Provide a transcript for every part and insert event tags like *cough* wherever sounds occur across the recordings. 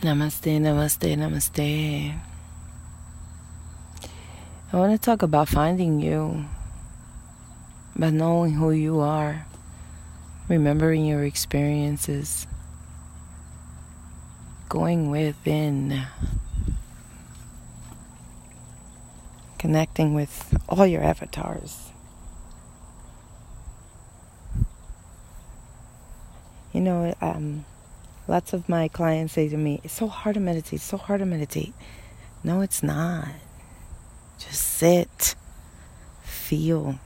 Namaste, namaste, namaste. I want to talk about finding you, about knowing who you are, remembering your experiences, going within, connecting with all your avatars. You know, um, Lots of my clients say to me, It's so hard to meditate, it's so hard to meditate. No, it's not. Just sit, feel,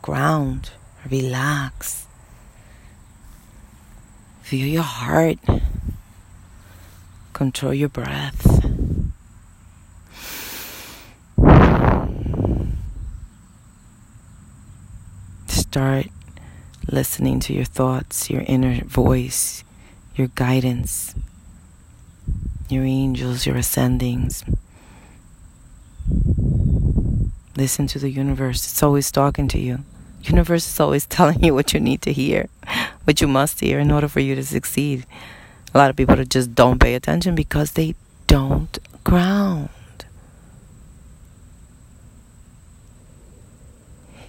ground, relax. Feel your heart. Control your breath. Start listening to your thoughts, your inner voice, your guidance, your angels, your ascendings. Listen to the universe. It's always talking to you. Universe is always *laughs* telling you what you need to hear, *laughs* what you must hear in order for you to succeed. A lot of people just don't pay attention because they don't ground.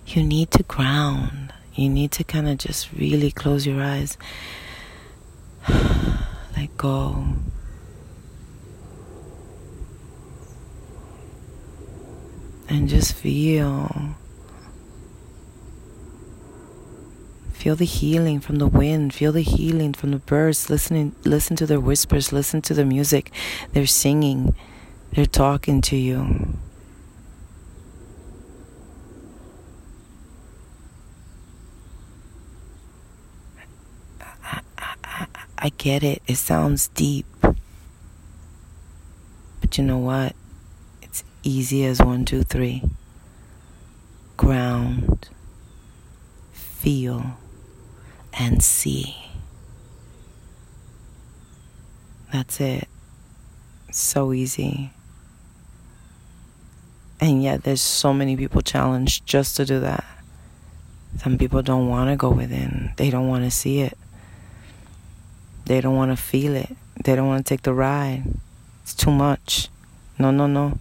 You need to ground. You need to kind of just really close your eyes *sighs* let go. And just feel. Feel the healing from the wind. Feel the healing from the birds. Listening, listen to their whispers. Listen to the music. They're singing. They're talking to you. I get it. It sounds deep. But you know what? It's easy as one, two, three. Ground, feel, and see. That's it. so easy. And yet, there's so many people challenged just to do that. Some people don't want to go within, they don't want to see it. They don't want to feel it. They don't want to take the ride. It's too much. No, no, no.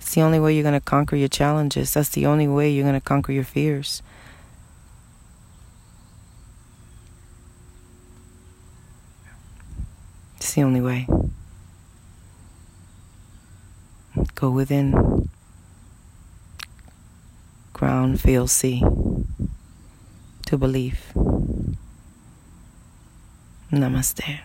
It's the only way you're going to conquer your challenges. That's the only way you're going to conquer your fears. It's the only way. Go within. Ground, feel, see. To believe. Namaste.